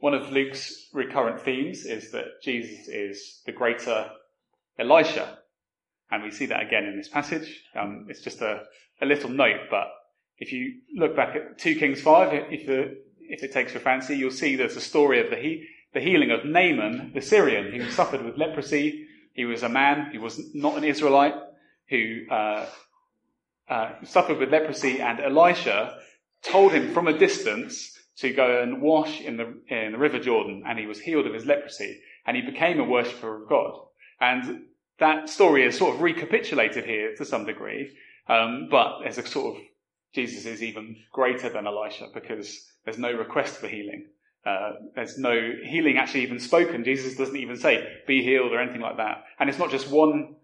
one of Luke's recurrent themes is that Jesus is the greater Elisha. And we see that again in this passage. Um, it's just a, a little note, but if you look back at 2 Kings 5, if, the, if it takes your fancy, you'll see there's a story of the, he, the healing of Naaman, the Syrian, who suffered with leprosy. He was a man, he was not an Israelite, who uh, uh, suffered with leprosy, and Elisha told him from a distance to go and wash in the, in the River Jordan, and he was healed of his leprosy, and he became a worshipper of God. And that story is sort of recapitulated here to some degree, um, but there's a sort of Jesus is even greater than Elisha because there's no request for healing. Uh, there's no healing actually even spoken. Jesus doesn't even say, be healed or anything like that. And it's not just one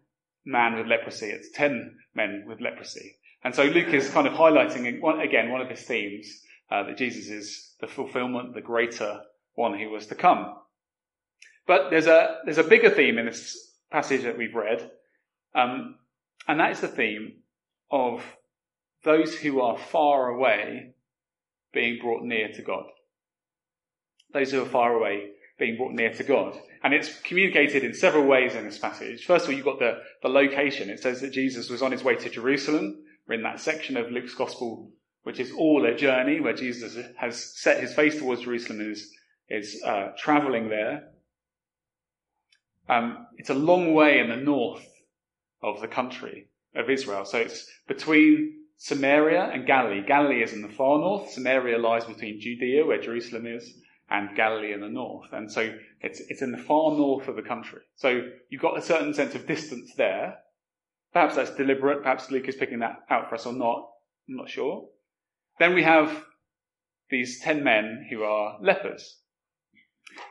man with leprosy, it's ten men with leprosy. And so Luke is kind of highlighting, again, one of his themes, uh, that Jesus is the fulfillment, the greater one who was to come. But there's a, there's a bigger theme in this passage that we've read, um, and that is the theme of those who are far away being brought near to God. Those who are far away being brought near to God. And it's communicated in several ways in this passage. First of all, you've got the, the location. It says that Jesus was on his way to Jerusalem. We're in that section of Luke's gospel, which is all a journey where Jesus has set his face towards Jerusalem and is, is uh, traveling there. Um, it's a long way in the north of the country of Israel. So it's between Samaria and Galilee. Galilee is in the far north. Samaria lies between Judea, where Jerusalem is, and Galilee in the north. And so it's, it's in the far north of the country. So you've got a certain sense of distance there. Perhaps that's deliberate. Perhaps Luke is picking that out for us or not. I'm not sure. Then we have these ten men who are lepers.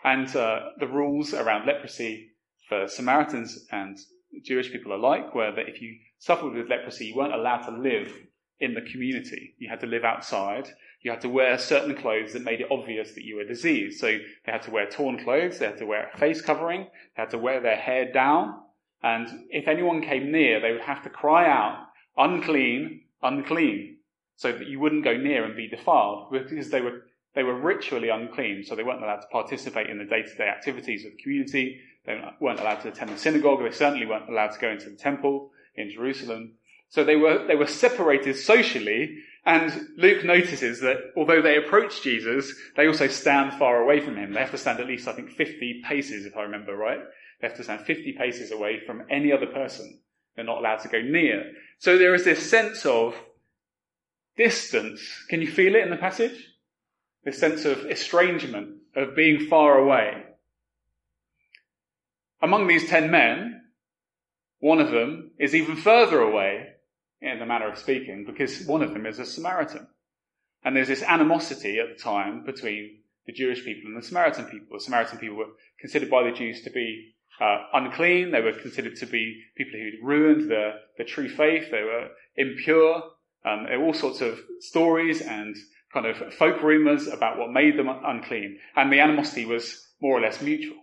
And uh, the rules around leprosy for Samaritans and Jewish people alike were that if you suffered with leprosy, you weren't allowed to live in the community. You had to live outside. You had to wear certain clothes that made it obvious that you were diseased. So they had to wear torn clothes. They had to wear a face covering. They had to wear their hair down. And if anyone came near, they would have to cry out, unclean, unclean, so that you wouldn't go near and be defiled because they were, they were ritually unclean. So they weren't allowed to participate in the day-to-day activities of the community. They weren't allowed to attend the synagogue. They certainly weren't allowed to go into the temple in Jerusalem. So they were, they were separated socially, and Luke notices that although they approach Jesus, they also stand far away from him. They have to stand at least, I think, 50 paces, if I remember right. They have to stand 50 paces away from any other person. They're not allowed to go near. So there is this sense of distance. Can you feel it in the passage? This sense of estrangement, of being far away. Among these ten men, one of them is even further away in the manner of speaking, because one of them is a Samaritan. And there's this animosity at the time between the Jewish people and the Samaritan people. The Samaritan people were considered by the Jews to be uh, unclean. They were considered to be people who'd ruined the, the true faith. They were impure. Um, there were all sorts of stories and kind of folk rumors about what made them unclean. And the animosity was more or less mutual.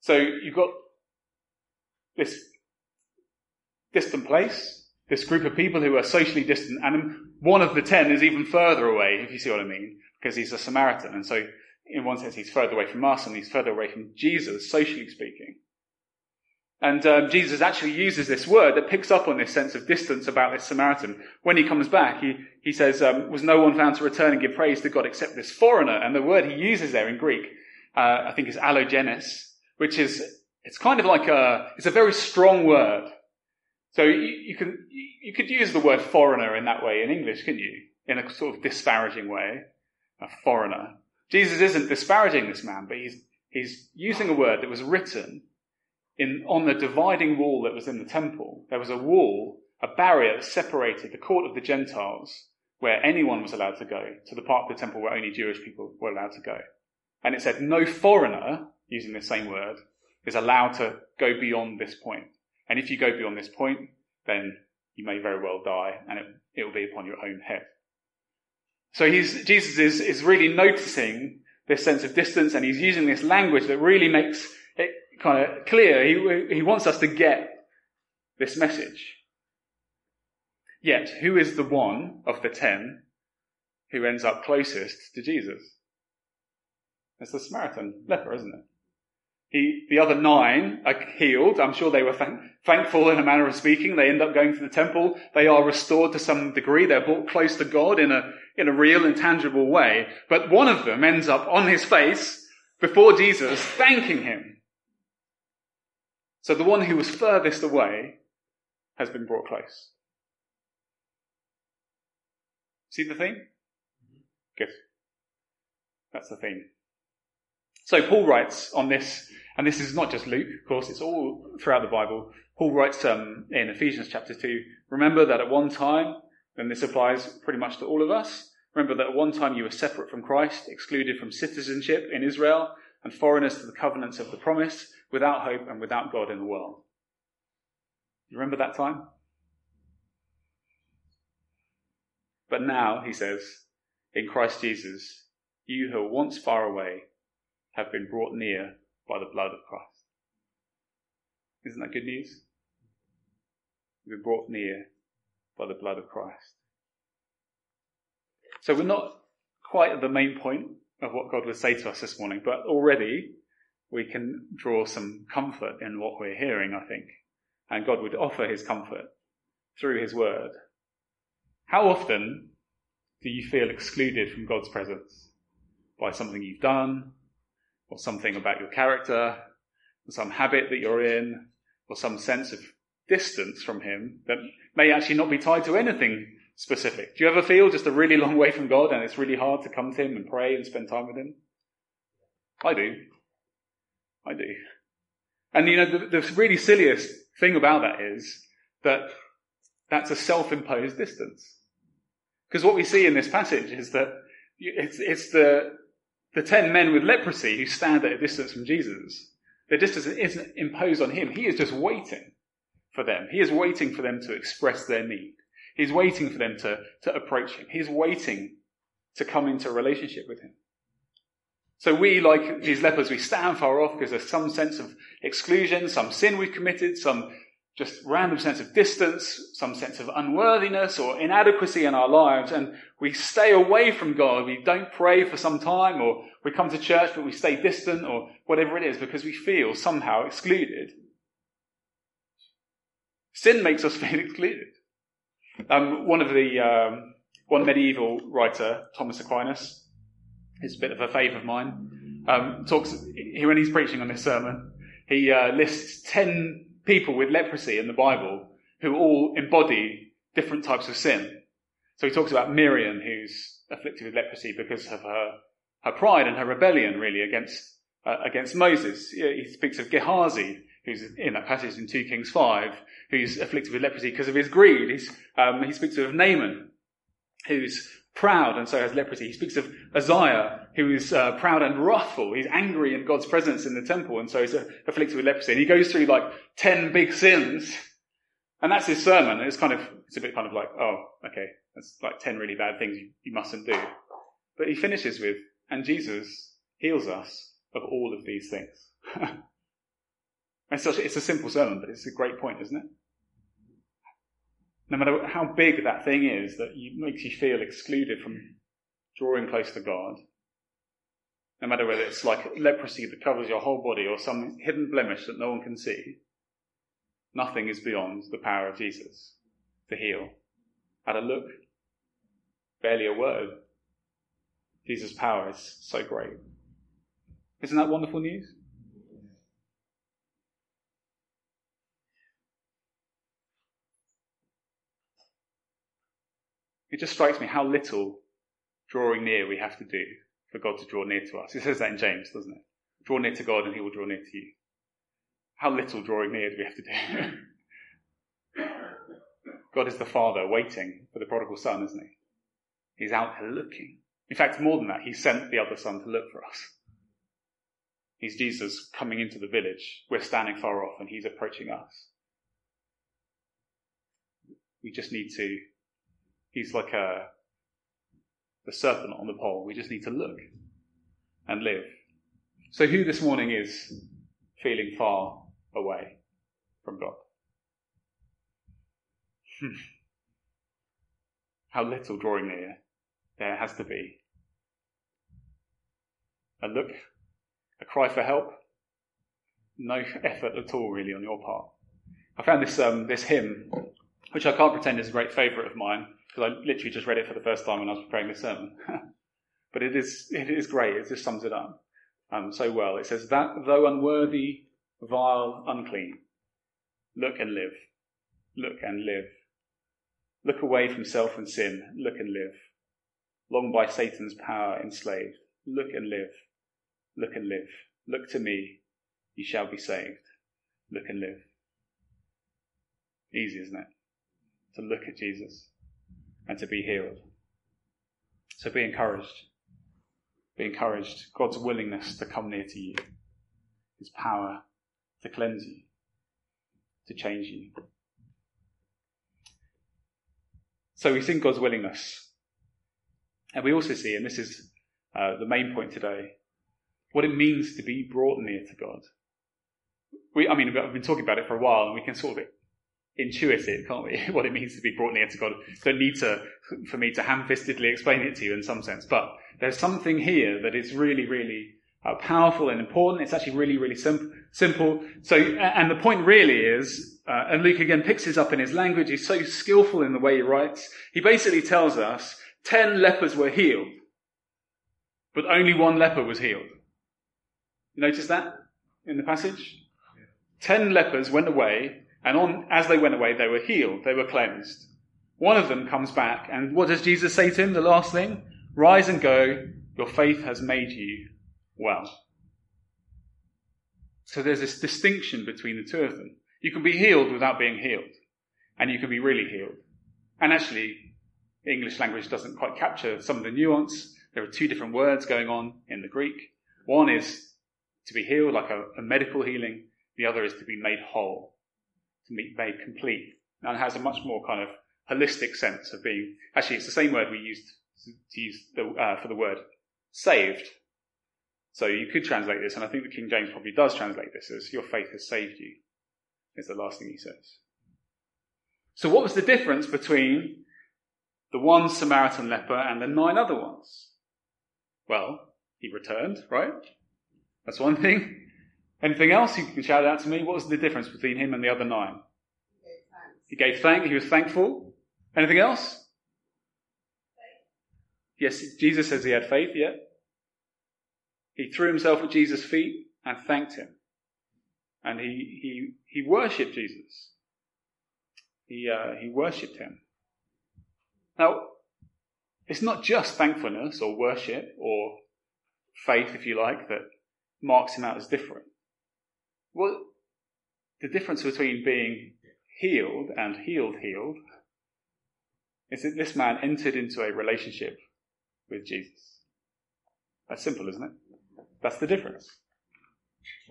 So you've got this distant place this group of people who are socially distant, and one of the ten is even further away, if you see what I mean, because he's a Samaritan. And so, in one sense, he's further away from us and he's further away from Jesus, socially speaking. And um, Jesus actually uses this word that picks up on this sense of distance about this Samaritan. When he comes back, he, he says, um, was no one found to return and give praise to God except this foreigner? And the word he uses there in Greek, uh, I think is allogenes, which is, it's kind of like a, it's a very strong word. So you, you, can you could use the word foreigner in that way in English, couldn't you? In a sort of disparaging way, a foreigner. Jesus isn't disparaging this man, but he's he's using a word that was written in on the dividing wall that was in the temple. There was a wall, a barrier that separated the court of the Gentiles, where anyone was allowed to go, to the part of the temple where only Jewish people were allowed to go. And it said no foreigner, using the same word, is allowed to go beyond this point. And if you go beyond this point, then you may very well die and it, it will be upon your own head. So he's, Jesus is, is really noticing this sense of distance and he's using this language that really makes kind of clear. He, he wants us to get this message. Yet, who is the one of the ten who ends up closest to Jesus? It's the Samaritan leper, isn't it? He, the other nine are healed. I'm sure they were thank, thankful in a manner of speaking. They end up going to the temple. They are restored to some degree. They're brought close to God in a, in a real and tangible way. But one of them ends up on his face before Jesus, thanking him. So the one who was furthest away has been brought close. See the theme? Good. That's the theme. So Paul writes on this, and this is not just Luke, of course, it's all throughout the Bible. Paul writes um, in Ephesians chapter 2, remember that at one time, and this applies pretty much to all of us, remember that at one time you were separate from Christ, excluded from citizenship in Israel, and foreigners to the covenants of the promise, without hope and without God in the world. You remember that time? But now, he says, in Christ Jesus, you who were once far away have been brought near by the blood of Christ. Isn't that good news? We've been brought near by the blood of Christ. So we're not quite at the main point of what God would say to us this morning, but already we can draw some comfort in what we're hearing, I think. And God would offer his comfort through his word. How often do you feel excluded from God's presence by something you've done, or something about your character, or some habit that you're in, or some sense of distance from Him that may actually not be tied to anything specific. Do you ever feel just a really long way from God and it's really hard to come to Him and pray and spend time with Him? I do. I do. And you know, the, the really silliest thing about that is that that's a self-imposed distance. Because what we see in this passage is that it's, it's the, the ten men with leprosy who stand at a distance from Jesus. The distance isn't imposed on him. He is just waiting for them. He is waiting for them to express their need. He's waiting for them to, to approach him. He's waiting to come into relationship with him. So we, like these lepers, we stand far off because there's some sense of exclusion, some sin we've committed, some just random sense of distance, some sense of unworthiness or inadequacy in our lives, and we stay away from God. We don't pray for some time, or we come to church but we stay distant, or whatever it is, because we feel somehow excluded. Sin makes us feel excluded. Um, one of the um, one medieval writer, Thomas Aquinas, is a bit of a favourite of mine. Um, talks when he's preaching on this sermon, he uh, lists ten people with leprosy in the Bible who all embody different types of sin. So he talks about Miriam, who's afflicted with leprosy because of her, her pride and her rebellion, really, against, uh, against Moses. He speaks of Gehazi, who's in that passage in 2 Kings 5, who's afflicted with leprosy because of his greed. Um, he speaks of Naaman, who's proud and so has leprosy. He speaks of Uzziah, who is uh, proud and wrathful. He's angry in God's presence in the temple and so he's afflicted with leprosy. And he goes through like 10 big sins. And that's his sermon. It's kind of, it's a bit kind of like, oh, okay, that's like 10 really bad things you, you mustn't do. But he finishes with, and Jesus heals us of all of these things. it's, such, it's a simple sermon, but it's a great point, isn't it? No matter how big that thing is that makes you feel excluded from drawing close to God, no matter whether it's like leprosy that covers your whole body or some hidden blemish that no one can see, nothing is beyond the power of Jesus to heal. At a look, barely a word. Jesus' power is so great. Isn't that wonderful news? It just strikes me how little drawing near we have to do for God to draw near to us. It says that in James, doesn't it? Draw near to God and he will draw near to you. How little drawing near do we have to do? God is the Father waiting for the prodigal son, isn't he? He's out there looking. In fact, more than that, he sent the other son to look for us. He's Jesus coming into the village. We're standing far off and he's approaching us. We just need to He's like a the serpent on the pole. We just need to look and live. So who this morning is feeling far away from God? Hmm. How little drawing near there has to be. a look, a cry for help. No effort at all, really, on your part. I found this um, this hymn, which I can't pretend is a great favourite of mine, because I literally just read it for the first time when I was preparing this sermon. but it is it is great. It just sums it up um, so well. It says that though unworthy, vile, unclean, look and live, look and live. Look away from self and sin, look and live. Long by Satan's power enslaved, look and live, look and live. Look to me, you shall be saved. Look and live. Easy, isn't it? To look at Jesus and to be healed. So be encouraged. Be encouraged. God's willingness to come near to you, His power to cleanse you, to change you. So we see God's willingness. And we also see, and this is uh, the main point today, what it means to be brought near to God. We, I mean, I've been talking about it for a while, and we can sort of intuit it, can't we? what it means to be brought near to God. Don't need to, for me to ham-fistedly explain it to you in some sense, but there's something here that is really, really uh, powerful and important. It's actually really, really sim- simple. So, and the point really is, uh, and Luke again picks this up in his language. He's so skillful in the way he writes. He basically tells us ten lepers were healed, but only one leper was healed. You notice that in the passage? Ten lepers went away, and on, as they went away, they were healed. They were cleansed. One of them comes back, and what does Jesus say to him? The last thing? Rise and go. Your faith has made you well. So there's this distinction between the two of them. You can be healed without being healed, and you can be really healed. And actually, English language doesn't quite capture some of the nuance. There are two different words going on in the Greek. One is to be healed, like a, a medical healing. The other is to be made whole, to be made complete. And has a much more kind of holistic sense of being, actually it's the same word we used to use the, uh, for the word saved. So you could translate this, and I think the King James probably does translate this as your faith has saved you, is the last thing he says. So what was the difference between the one Samaritan leper and the nine other ones? Well, he returned, right? That's one thing. Anything else you can shout out to me? What was the difference between him and the other nine? He gave thanks. He was thankful. Anything else? Yes, Jesus says he had faith, yeah. He threw himself at Jesus' feet and thanked him. And he, he, he worshipped Jesus. He, uh, he worshipped him. Now, it's not just thankfulness or worship or faith, if you like, that marks him out as different. Well, the difference between being healed and healed healed is that this man entered into a relationship with Jesus. That's simple, isn't it? That's the difference.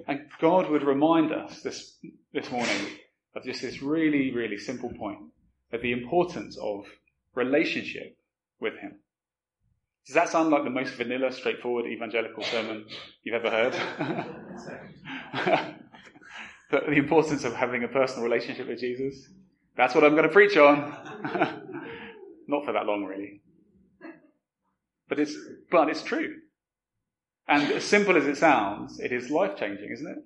And God would remind us this, this morning of just this really, really simple point of the importance of relationship with Him. Does that sound like the most vanilla, straightforward evangelical sermon you've ever heard? the importance of having a personal relationship with Jesus. That's what I'm going to preach on. Not for that long, really. But it's, but it's true. And as simple as it sounds, it is life changing, isn't it?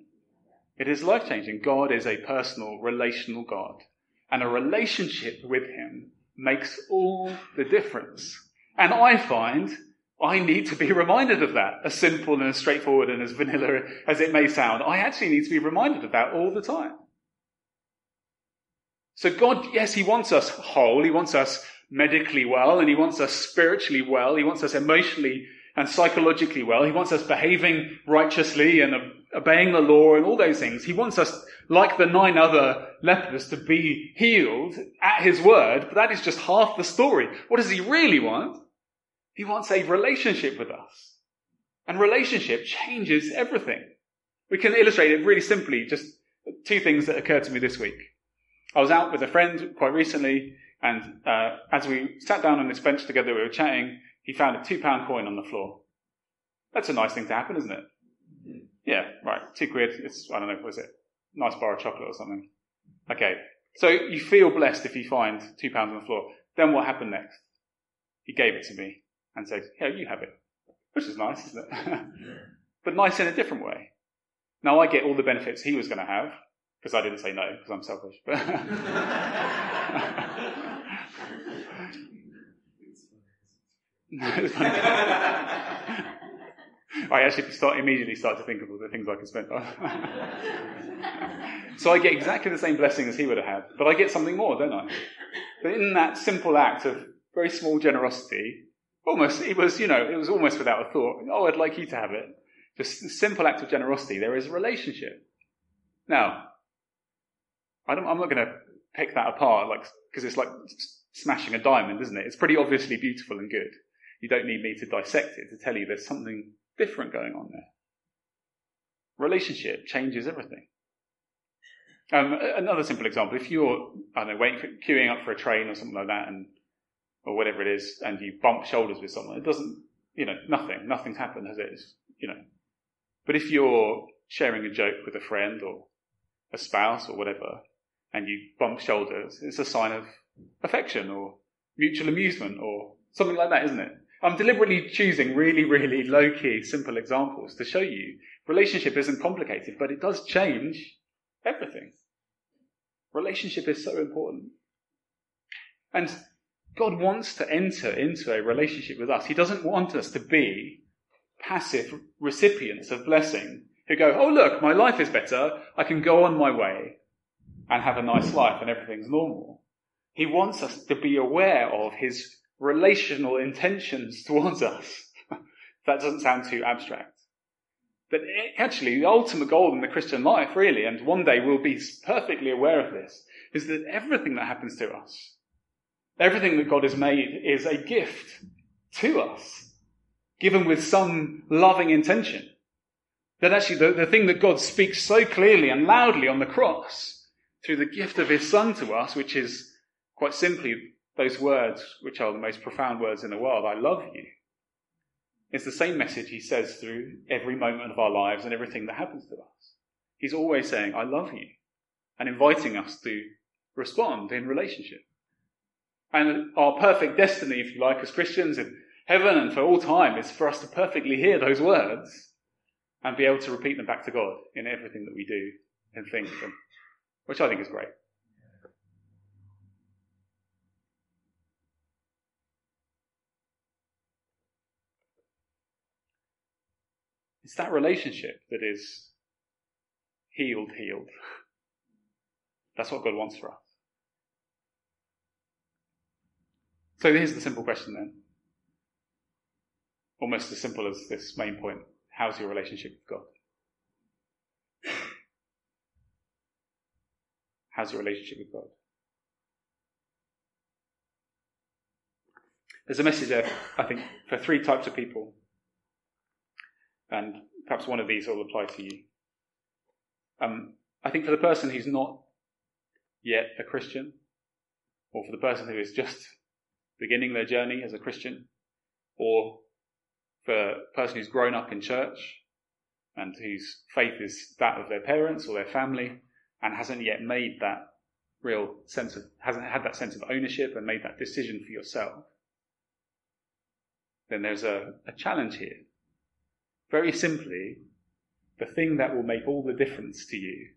It is life changing. God is a personal, relational God. And a relationship with Him makes all the difference. And I find I need to be reminded of that, as simple and as straightforward and as vanilla as it may sound. I actually need to be reminded of that all the time. So God, yes, He wants us whole. He wants us medically well and He wants us spiritually well. He wants us emotionally and psychologically well. He wants us behaving righteously and obeying the law and all those things. He wants us, like the nine other lepers, to be healed at his word, but that is just half the story. What does he really want? He wants a relationship with us. And relationship changes everything. We can illustrate it really simply, just two things that occurred to me this week. I was out with a friend quite recently, and uh, as we sat down on this bench together, we were chatting, he found a two pound coin on the floor. That's a nice thing to happen, isn't it? Yeah, right. Two quid. It's, I don't know, was it? Nice bar of chocolate or something. Okay. So you feel blessed if you find two pounds on the floor. Then what happened next? He gave it to me and said, yeah, you have it. Which is nice, isn't it? but nice in a different way. Now I get all the benefits he was going to have, because I didn't say no, because I'm selfish. I actually start immediately start to think of all the things I could spend on. so I get exactly the same blessing as he would have had, but I get something more, don't I? But in that simple act of very small generosity, almost it was, you know, it was almost without a thought. Oh, I'd like you to have it. Just a simple act of generosity. There is a relationship. Now, I am not going to pick that apart, like because it's like smashing a diamond, isn't it? It's pretty obviously beautiful and good. You don't need me to dissect it to tell you there's something different going on there. Relationship changes everything. Um, another simple example: if you're, I don't know, waiting for, queuing up for a train or something like that, and or whatever it is, and you bump shoulders with someone, it doesn't, you know, nothing, nothing's happened, has it? It's, you know. But if you're sharing a joke with a friend or a spouse or whatever, and you bump shoulders, it's a sign of affection or mutual amusement or something like that, isn't it? I'm deliberately choosing really, really low key, simple examples to show you relationship isn't complicated, but it does change everything. Relationship is so important. And God wants to enter into a relationship with us. He doesn't want us to be passive recipients of blessing who go, oh look, my life is better. I can go on my way and have a nice life and everything's normal. He wants us to be aware of his relational intentions towards us. that doesn't sound too abstract. But actually, the ultimate goal in the Christian life, really, and one day we'll be perfectly aware of this, is that everything that happens to us, everything that God has made is a gift to us, given with some loving intention. That actually the, the thing that God speaks so clearly and loudly on the cross through the gift of his son to us, which is quite simply those words, which are the most profound words in the world, I love you. It's the same message he says through every moment of our lives and everything that happens to us. He's always saying, I love you, and inviting us to respond in relationship. And our perfect destiny, if you like, as Christians in heaven and for all time is for us to perfectly hear those words and be able to repeat them back to God in everything that we do and think, which I think is great. It's that relationship that is healed, healed. That's what God wants for us. So here's the simple question then. Almost as simple as this main point. How's your relationship with God? How's your relationship with God? There's a message there, I think, for three types of people and perhaps one of these will apply to you. Um, I think for the person who's not yet a Christian, or for the person who is just beginning their journey as a Christian, or for a person who's grown up in church and whose faith is that of their parents or their family and hasn't yet made that real sense of, hasn't had that sense of ownership and made that decision for yourself, then there's a, a challenge here. Very simply, the thing that will make all the difference to you,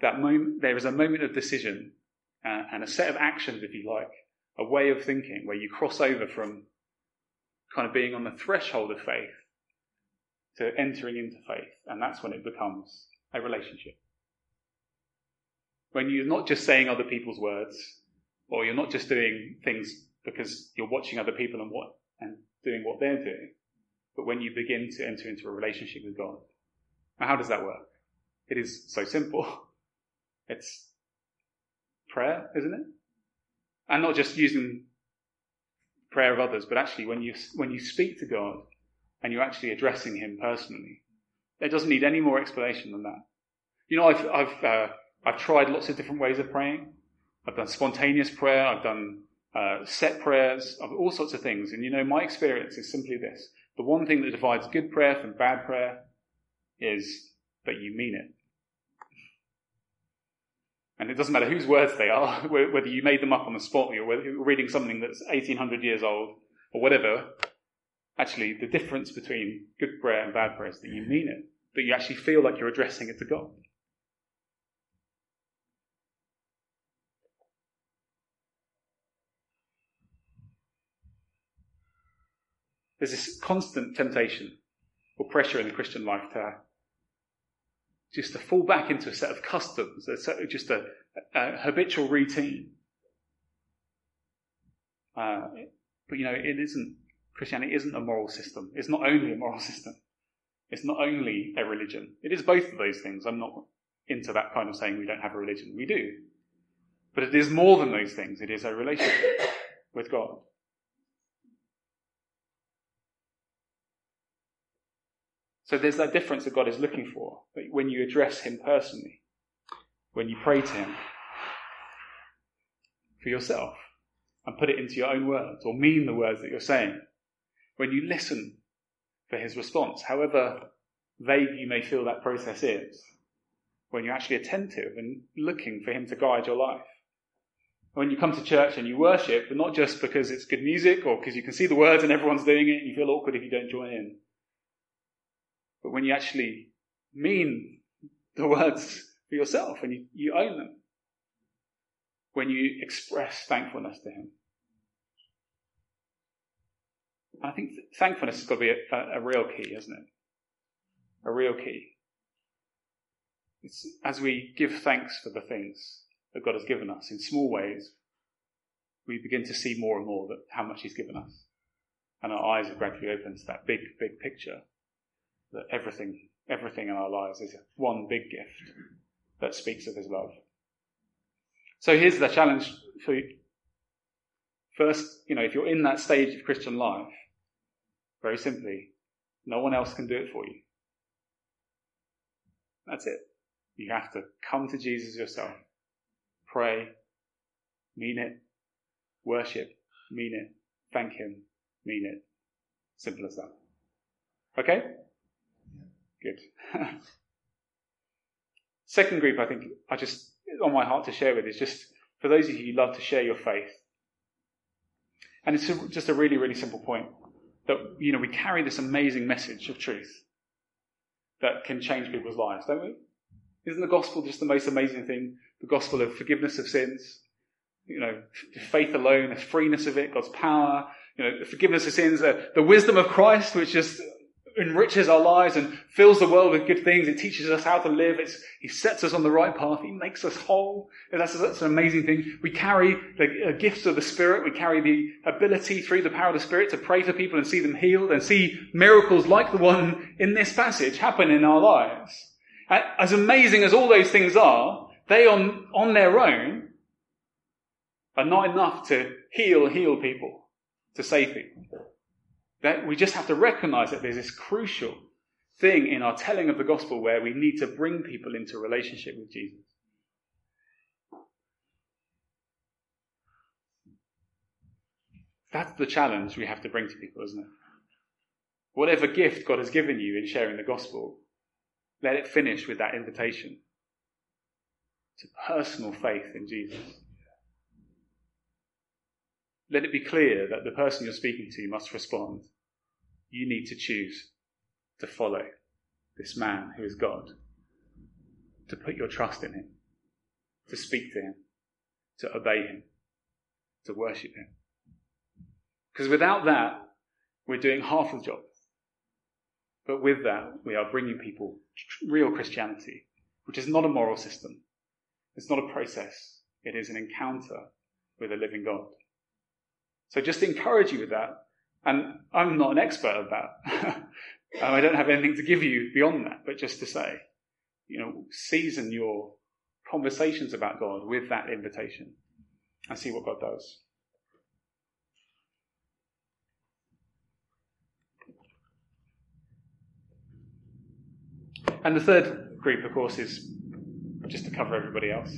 that moment, there is a moment of decision uh, and a set of actions, if you like, a way of thinking where you cross over from kind of being on the threshold of faith to entering into faith. And that's when it becomes a relationship. When you're not just saying other people's words, or you're not just doing things because you're watching other people and what, and doing what they're doing, but when you begin to enter into a relationship with God. Now, how does that work? It is so simple. It's prayer, isn't it? And not just using prayer of others, but actually when you, when you speak to God and you're actually addressing Him personally, it doesn't need any more explanation than that. You know, I've, I've, uh, I've tried lots of different ways of praying. I've done spontaneous prayer. I've done uh, set prayers, of all sorts of things. And you know, my experience is simply this. The one thing that divides good prayer from bad prayer is that you mean it. And it doesn't matter whose words they are, whether you made them up on the spot or whether you're reading something that's 1800 years old or whatever. Actually, the difference between good prayer and bad prayer is that you mean it, that you actually feel like you're addressing it to God. There's this constant temptation or pressure in the Christian life to just to fall back into a set of customs, just a, a, habitual routine. Uh, but you know, it isn't Christianity isn't a moral system. It's not only a moral system. It's not only a religion. It is both of those things. I'm not into that kind of saying we don't have a religion. We do. But it is more than those things. It is a relationship with God. So there's that difference that God is looking for. When you address Him personally, when you pray to Him for yourself and put it into your own words or mean the words that you're saying, when you listen for His response, however vague you may feel that process is, when you're actually attentive and looking for Him to guide your life. When you come to church and you worship, but not just because it's good music or because you can see the words and everyone's doing it and you feel awkward if you don't join in when you actually mean the words for yourself and you, you own them, when you express thankfulness to Him. I think thankfulness has got to be a, a, a real key, isn't it? A real key. It's as we give thanks for the things that God has given us in small ways, we begin to see more and more that how much He's given us. And our eyes are gradually open to that big, big picture that everything, everything in our lives is one big gift that speaks of his love. So here's the challenge for you. First, you know, if you're in that stage of Christian life, very simply, no one else can do it for you. That's it. You have to come to Jesus yourself. Pray, mean it, worship, mean it, thank Him, mean it. Simple as that. Okay? Good. Second group, I think I just on my heart to share with is just for those of you who love to share your faith. And it's a, just a really, really simple point that, you know, we carry this amazing message of truth that can change people's lives, don't we? Isn't the gospel just the most amazing thing? The gospel of forgiveness of sins, you know, faith alone, the freeness of it, God's power, you know, the forgiveness of sins, uh, the wisdom of Christ, which just enriches our lives and fills the world with good things. It teaches us how to live. It's, he sets us on the right path. He makes us whole. That's, that's an amazing thing. We carry the uh, gifts of the Spirit. We carry the ability through the power of the Spirit to pray for people and see them healed and see miracles like the one in this passage happen in our lives. As amazing as all those things are, they on, on their own are not enough to heal, heal people, to save people. That we just have to recognize that there's this crucial thing in our telling of the gospel where we need to bring people into relationship with Jesus. That's the challenge we have to bring to people, isn't it? Whatever gift God has given you in sharing the gospel, let it finish with that invitation to personal faith in Jesus. Let it be clear that the person you're speaking to must respond. You need to choose to follow this man who is God, to put your trust in him, to speak to him, to obey him, to worship him. Because without that, we're doing half the job. But with that, we are bringing people real Christianity, which is not a moral system. It's not a process. It is an encounter with a living God. So just encourage you with that, and I'm not an expert at that. Um, I don't have anything to give you beyond that, but just to say, you know, season your conversations about God with that invitation and see what God does. And the third group, of course, is just to cover everybody else.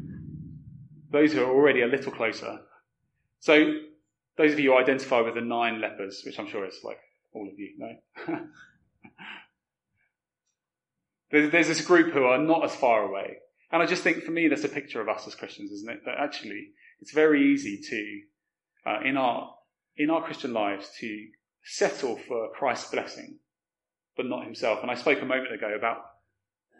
Those who are already a little closer so, those of you who identify with the nine lepers, which I'm sure is like all of you know, there's, there's this group who are not as far away. And I just think for me, that's a picture of us as Christians, isn't it? That actually, it's very easy to, uh, in our, in our Christian lives, to settle for Christ's blessing, but not himself. And I spoke a moment ago about,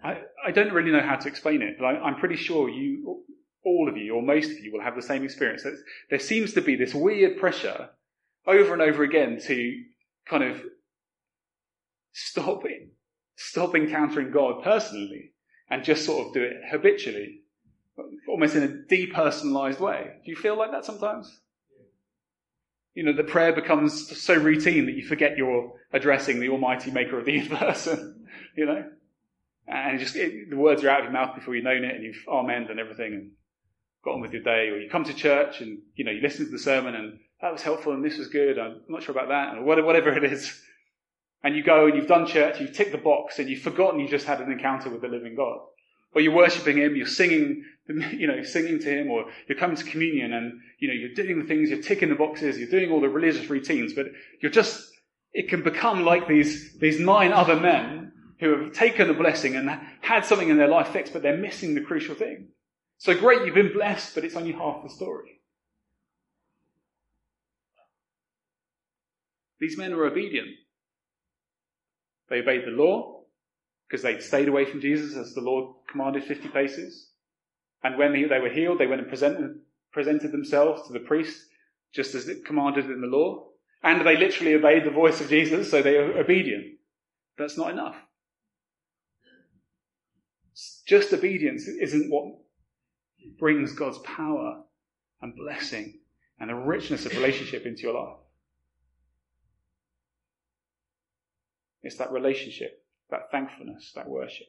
I, I don't really know how to explain it, but I, am pretty sure you, all of you, or most of you, will have the same experience. There seems to be this weird pressure over and over again to kind of stop it, stop encountering God personally and just sort of do it habitually, almost in a depersonalized way. Do you feel like that sometimes? You know, the prayer becomes so routine that you forget you're addressing the almighty maker of the universe, you know? And just, it, the words are out of your mouth before you've known it and you've amen and everything got on with your day. Or you come to church and, you know, you listen to the sermon and that was helpful and this was good. I'm not sure about that. And whatever it is. And you go and you've done church, you've ticked the box and you've forgotten you just had an encounter with the living God. Or you're worshipping Him, you're singing you know, singing to him or you're coming to communion and, you know, you're doing the things, you're ticking the boxes, you're doing all the religious routines, but you're just, it can become like these, these nine other men who have taken the blessing and had something in their life fixed, but they're missing the crucial thing. So great, you've been blessed, but it's only half the story. These men were obedient. They obeyed the law because they'd stayed away from Jesus as the Lord commanded 50 paces. And when they were healed, they went and presented, presented themselves to the priest, just as it commanded in the law. And they literally obeyed the voice of Jesus, so they are obedient. That's not enough. Just obedience isn't what brings God's power and blessing and the richness of relationship into your life. It's that relationship, that thankfulness, that worship.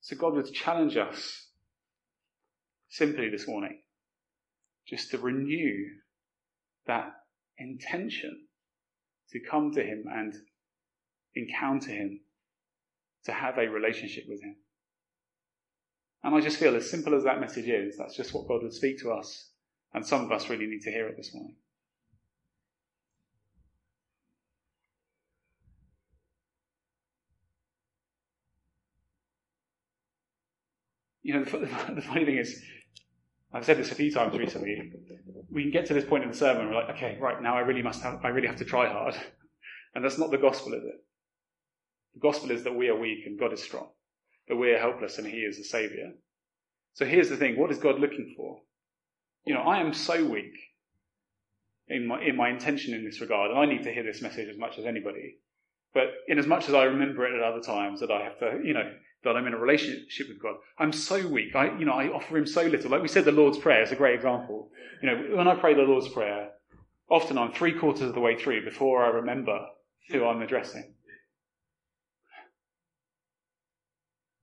So God would challenge us simply this morning just to renew that intention to come to Him and encounter Him, to have a relationship with Him. And I just feel as simple as that message is, that's just what God would speak to us. And some of us really need to hear it this morning. you know, the, the, funny thing is, I've said this a few times recently. We can get to this point in the sermon, we're like, okay, right now I really must have, I really have to try hard, and that's not the gospel, is it? The gospel is that we are weak and God is strong, that we are helpless and He is the Savior. So here's the thing: what is God looking for? You know, I am so weak in my in my intention in this regard, and I need to hear this message as much as anybody. But in as much as I remember it at other times, that I have to, you know, that I'm in a relationship with God. I'm so weak. I, you know, I offer him so little. Like we said, the Lord's Prayer is a great example. You know, when I pray the Lord's Prayer, often I'm three quarters of the way through before I remember who I'm addressing.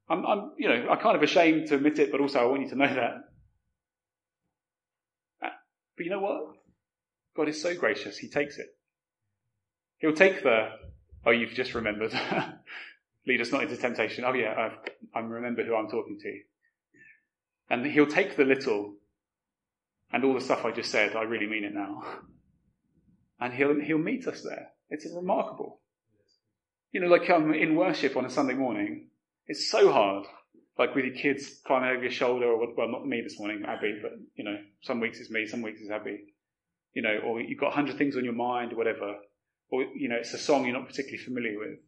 I'm, I'm, you know, I'm kind of ashamed to admit it, but also I want you to know that. Uh, but you know what? God is so gracious, He takes it. He'll take the, oh, you've just remembered. Lead us not into temptation. Oh yeah, I, remember who I'm talking to. And he'll take the little and all the stuff I just said, I really mean it now. And he'll, he'll meet us there. It's remarkable. You know, like um, in worship on a Sunday morning, it's so hard. Like with your kids climbing over your shoulder, or well, not me this morning, Abby, but you know, some weeks it's me, some weeks it's Abby. You know, or you've got a hundred things on your mind, or whatever. Or, you know, it's a song you're not particularly familiar with.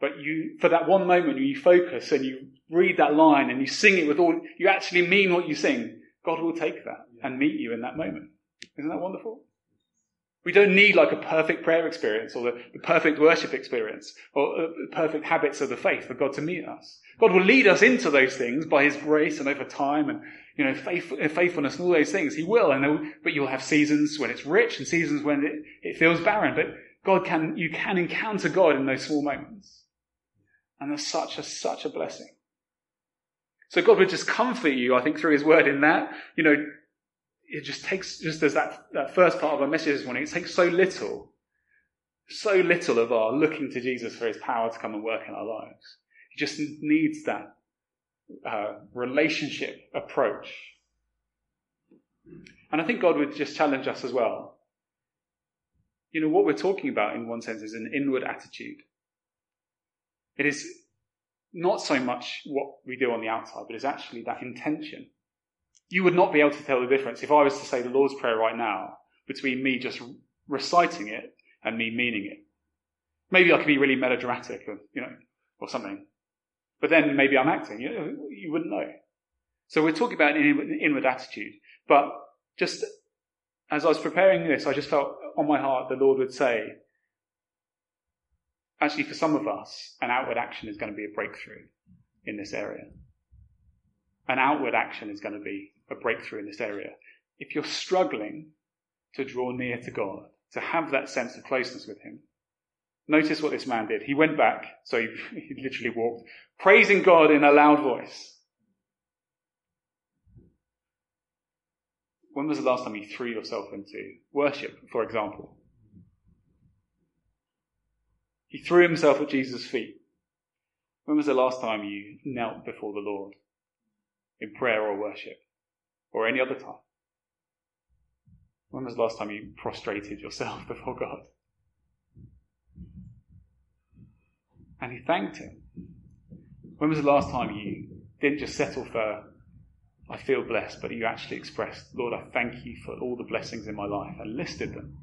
But you, for that one moment, you focus and you read that line and you sing it with all, you actually mean what you sing. God will take that and meet you in that moment. Isn't that wonderful? We don't need like a perfect prayer experience or the, the perfect worship experience or uh, perfect habits of the faith for God to meet us. God will lead us into those things by His grace and over time and, you know, faith, uh, faithfulness and all those things. He will, and but you'll have seasons when it's rich and seasons when it, it feels barren. But God can, you can encounter God in those small moments. And that's such a, such a blessing. So God would just comfort you, I think, through his word in that, you know, it just takes, just as that, that first part of our message this morning, it takes so little, so little of our looking to Jesus for his power to come and work in our lives. He just needs that uh, relationship approach. And I think God would just challenge us as well. You know, what we're talking about in one sense is an inward attitude. It is not so much what we do on the outside, but it's actually that intention. You would not be able to tell the difference if I was to say the Lord's Prayer right now between me just reciting it and me meaning it. Maybe I could be really melodramatic, or, you know, or something. But then maybe I'm acting. You, you wouldn't know. So we're talking about an inward attitude. But just as I was preparing this, I just felt on my heart the Lord would say, actually, for some of us, an outward action is going to be a breakthrough in this area. An outward action is going to be a breakthrough in this area. If you're struggling to draw near to God, to have that sense of closeness with Him, notice what this man did. He went back, so he, he literally walked, praising God in a loud voice. When was the last time you threw yourself into worship, for example? He threw himself at Jesus' feet. When was the last time you knelt before the Lord in prayer or worship or any other time? When was the last time you prostrated yourself before God? And he thanked him. When was the last time you didn't just settle for, I feel blessed, but you actually expressed, Lord, I thank you for all the blessings in my life and listed them?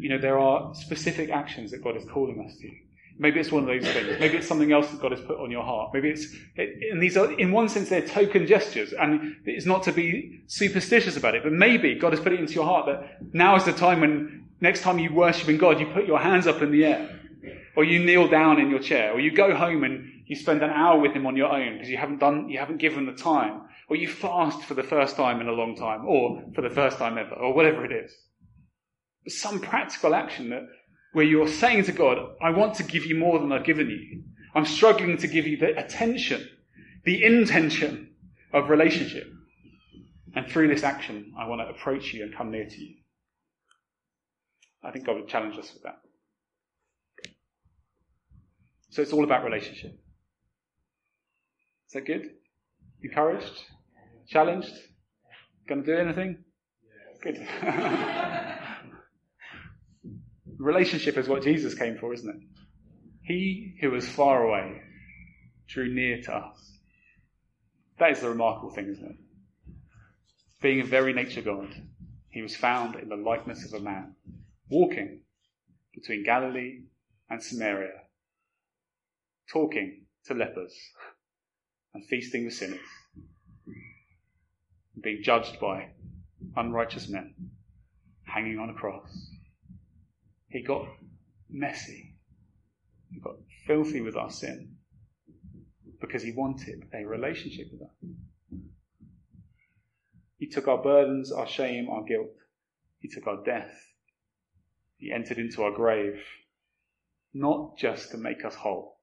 You know, there are specific actions that God is calling us to. Maybe it's one of those things. Maybe it's something else that God has put on your heart. Maybe it's, and these are, in one sense, they're token gestures, and it's not to be superstitious about it, but maybe God has put it into your heart that now is the time when next time you worship in God, you put your hands up in the air, or you kneel down in your chair, or you go home and you spend an hour with Him on your own because you haven't done, you haven't given the time, or you fast for the first time in a long time, or for the first time ever, or whatever it is. Some practical action that where you're saying to God, I want to give you more than I've given you. I'm struggling to give you the attention, the intention of relationship. And through this action, I want to approach you and come near to you. I think God would challenge us with that. So it's all about relationship. Is that good? Encouraged? Challenged? Going to do anything? Good. Relationship is what Jesus came for, isn't it? He who was far away drew near to us. That is the remarkable thing, isn't it? Being a very nature God, he was found in the likeness of a man, walking between Galilee and Samaria, talking to lepers and feasting with sinners, and being judged by unrighteous men, hanging on a cross. He got messy. He got filthy with our sin because he wanted a relationship with us. He took our burdens, our shame, our guilt. He took our death. He entered into our grave, not just to make us whole,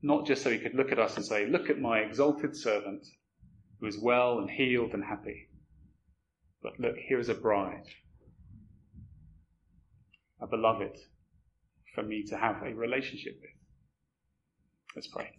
not just so he could look at us and say, Look at my exalted servant who is well and healed and happy. But look, here is a bride a beloved for me to have a relationship with. Let's pray.